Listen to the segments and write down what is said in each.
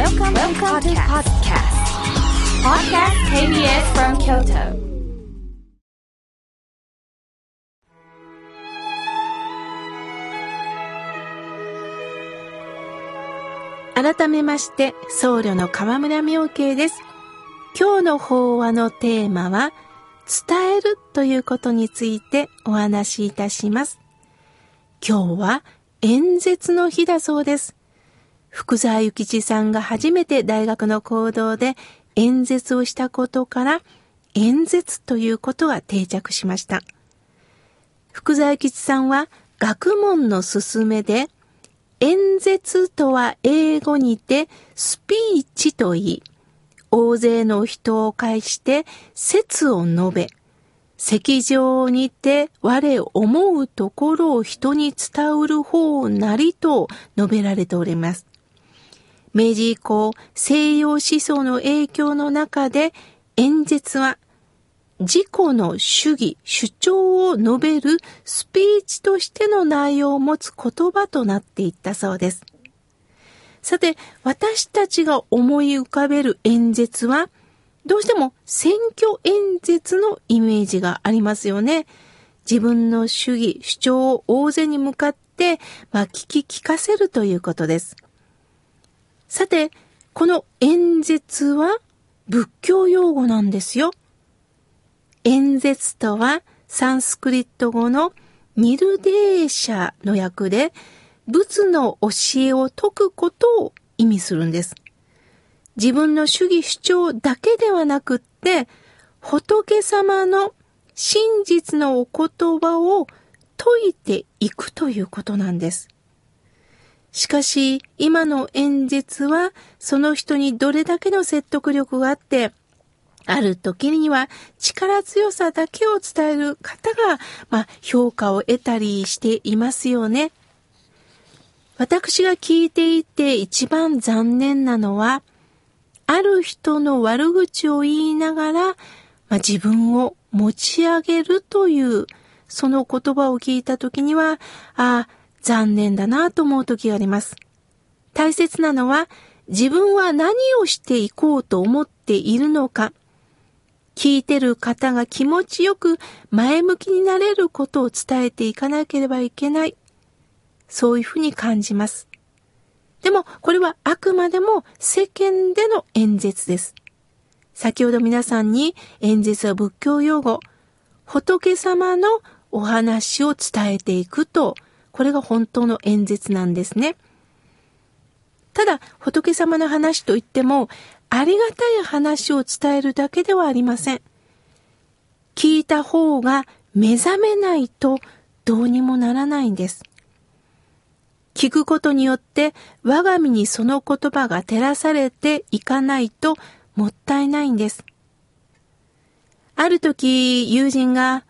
Welcome, Welcome to podcast. Podcast KBS from Kyoto. 改めまして、僧侶の河村明慶です。今日の法話のテーマは、伝えるということについてお話しいたします。今日は演説の日だそうです。福沢諭吉さんが初めて大学の講堂で演説をしたことから、演説ということが定着しました。福沢諭吉さんは学問の勧めで、演説とは英語にてスピーチと言い、大勢の人を介して説を述べ、席上にて我思うところを人に伝うる方なりと述べられております。明治以降、西洋思想の影響の中で演説は自己の主義、主張を述べるスピーチとしての内容を持つ言葉となっていったそうです。さて、私たちが思い浮かべる演説は、どうしても選挙演説のイメージがありますよね。自分の主義、主張を大勢に向かって、まあ、聞き聞かせるということです。さて、この演説は仏教用語なんですよ。演説とはサンスクリット語のニルデーシャの訳で仏の教えを説くことを意味するんです。自分の主義主張だけではなくって仏様の真実のお言葉を説いていくということなんです。しかし今の演説はその人にどれだけの説得力があってある時には力強さだけを伝える方が、まあ、評価を得たりしていますよね。私が聞いていて一番残念なのは、ある人の悪口を言いながら、まあ、自分を持ち上げるという、その言葉を聞いた時には、ああ、残念だなと思う時があります。大切なのは、自分は何をしていこうと思っているのか、聞いてる方が気持ちよく前向きになれることを伝えていかなければいけない。そういうふうに感じます。でも、これはあくまでも世間での演説です。先ほど皆さんに演説は仏教用語、仏様のお話を伝えていくと、これが本当の演説なんですね。ただ、仏様の話といっても、ありがたい話を伝えるだけではありません。聞いた方が目覚めないとどうにもならないんです。聞くことによって我が身にその言葉が照らされていかないともったいないんです。ある時、友人が、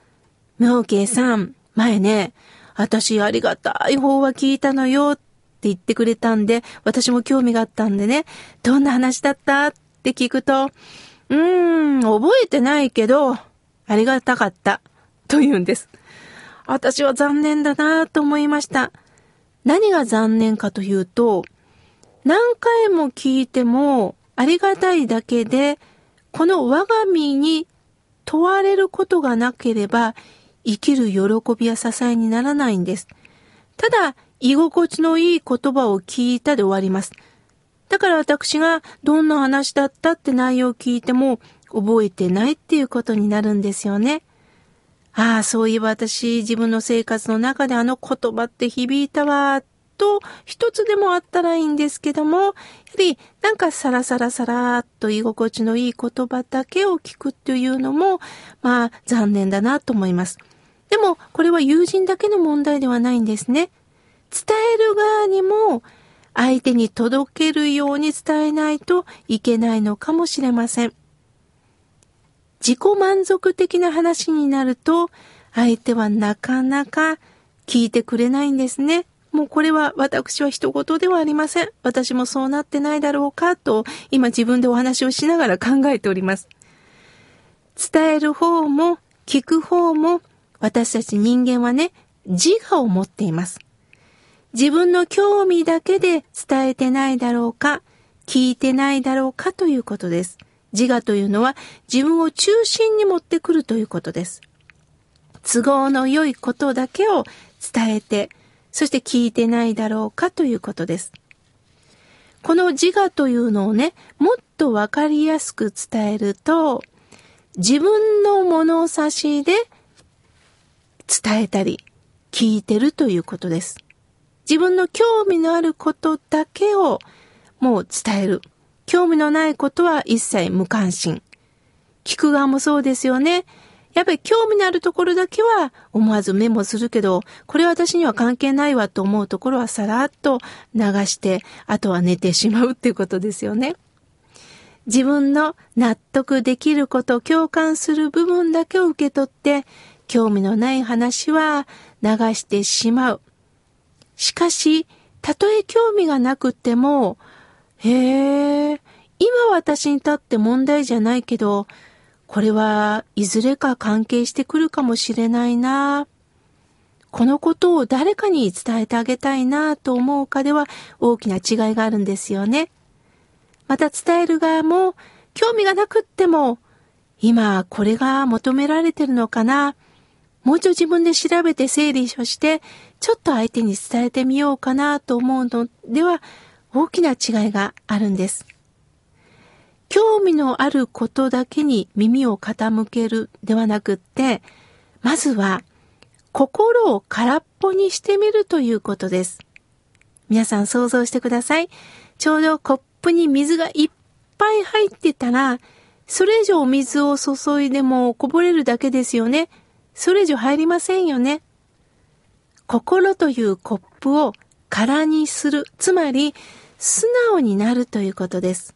妙慶さん、前ね、私ありがたい方は聞いたのよって言ってくれたんで、私も興味があったんでね、どんな話だったって聞くと、うーん、覚えてないけど、ありがたかった、と言うんです。私は残念だなと思いました。何が残念かというと、何回も聞いてもありがたいだけで、この我が身に問われることがなければ、生きる喜びや支えにならないんです。ただ、居心地のいい言葉を聞いたで終わります。だから私がどんな話だったって内容を聞いても覚えてないっていうことになるんですよね。ああ、そういえば私自分の生活の中であの言葉って響いたわ、と一つでもあったらいいんですけども、やはりなんかサラサラサラっと居心地のいい言葉だけを聞くっていうのも、まあ残念だなと思います。でもこれは友人だけの問題ではないんですね。伝える側にも相手に届けるように伝えないといけないのかもしれません。自己満足的な話になると相手はなかなか聞いてくれないんですね。もうこれは私は一言ではありません。私もそうなってないだろうかと今自分でお話をしながら考えております。伝える方も聞く方も私たち人間はね、自我を持っています。自分の興味だけで伝えてないだろうか、聞いてないだろうかということです。自我というのは自分を中心に持ってくるということです。都合の良いことだけを伝えて、そして聞いてないだろうかということです。この自我というのをね、もっとわかりやすく伝えると、自分の物差しで伝えたり、聞いてるということです。自分の興味のあることだけをもう伝える。興味のないことは一切無関心。聞く側もそうですよね。やっぱり興味のあるところだけは思わずメモするけど、これ私には関係ないわと思うところはさらっと流して、あとは寝てしまうっていうことですよね。自分の納得できること、共感する部分だけを受け取って、興味のない話は流してしまう。しかし、たとえ興味がなくても、へえ、今私にとって問題じゃないけど、これはいずれか関係してくるかもしれないな。このことを誰かに伝えてあげたいなと思うかでは大きな違いがあるんですよね。また伝える側も興味がなくっても今これが求められてるのかな。もう一度自分で調べて整理をしてちょっと相手に伝えてみようかなと思うのでは大きな違いがあるんです。興味のあることだけに耳を傾けるではなくって、まずは心を空っぽにしてみるということです。皆さん想像してください。ちょうどコップに水がいっぱい入ってたら、それ以上水を注いでもこぼれるだけですよね。それ以上入りませんよね。心というコップを空にする。つまり、素直になるということです。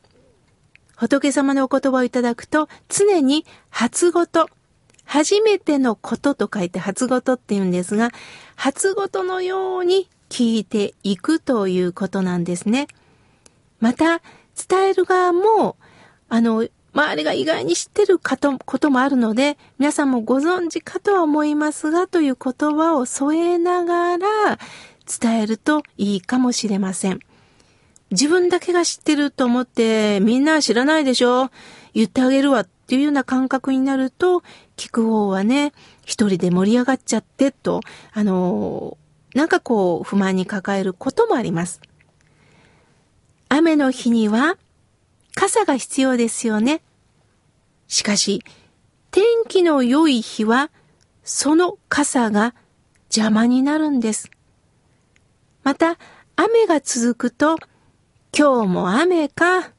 仏様のお言葉をいただくと、常に初ごと、初めてのことと書いて初ごとって言うんですが、初ごとのように聞いていくということなんですね。また、伝える側も、あの、周りが意外に知ってるかと、こともあるので、皆さんもご存知かとは思いますが、という言葉を添えながら伝えるといいかもしれません。自分だけが知ってると思ってみんな知らないでしょ？言ってあげるわっていうような感覚になると、聞く方はね、一人で盛り上がっちゃってと、あの、なんかこう不満に抱えることもあります。雨の日には傘が必要ですよね。しかし、天気の良い日はその傘が邪魔になるんです。また、雨が続くと今日も雨か。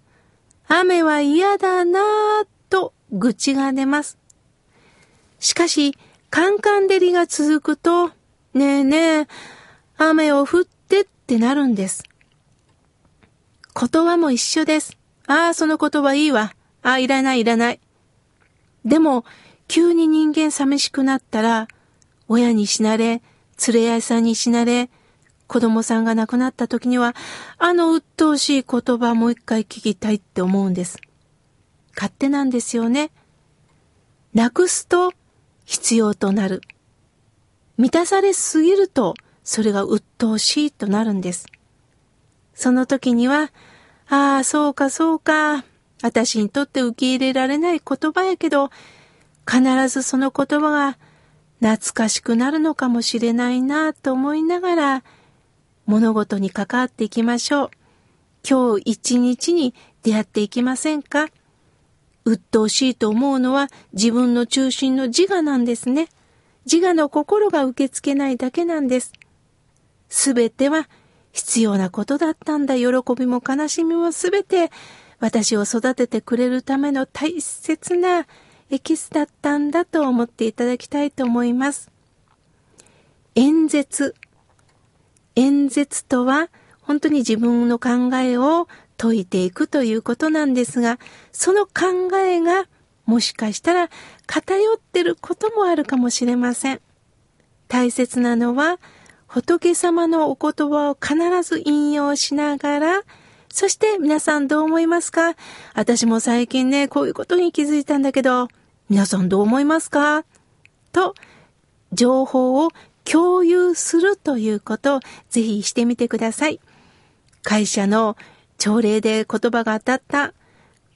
雨は嫌だなぁと愚痴が出ます。しかし、カンカン照りが続くと、ねえねえ、雨を降ってってなるんです。言葉も一緒です。ああ、その言葉いいわ。ああ、いらないいらない。でも、急に人間寂しくなったら、親に死なれ、連れ合いさんに死なれ、子供さんが亡くなった時には、あの鬱陶しい言葉もう一回聞きたいって思うんです。勝手なんですよね。なくすと必要となる。満たされすぎると、それが鬱陶しいとなるんです。その時には、ああ、そうかそうか。私にとって受け入れられない言葉やけど、必ずその言葉が懐かしくなるのかもしれないなと思いながら物事に関わっていきましょう。今日一日に出会っていきませんか？鬱陶しいと思うのは自分の中心の自我なんですね。自我の心が受け付けないだけなんです。すべては必要なことだったんだ。喜びも悲しみもすべて私を育ててくれるための大切なエキスだったんだと思っていただきたいと思います。演説演説とは本当に自分の考えを解いていくということなんですが、その考えがもしかしたら偏ってることもあるかもしれません。大切なのは仏様のお言葉を必ず引用しながら、そして皆さんどう思いますか？私も最近ね、こういうことに気づいたんだけど、皆さんどう思いますか？と、情報を共有するということをぜひしてみてください。会社の朝礼で言葉が当たった。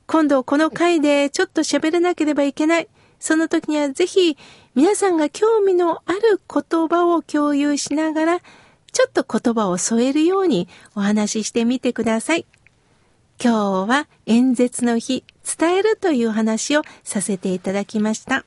今度この回でちょっと喋らなければいけない。その時にはぜひ皆さんが興味のある言葉を共有しながら、ちょっと言葉を添えるようにお話ししてみてください。今日は演説の日、伝えるという話をさせていただきました。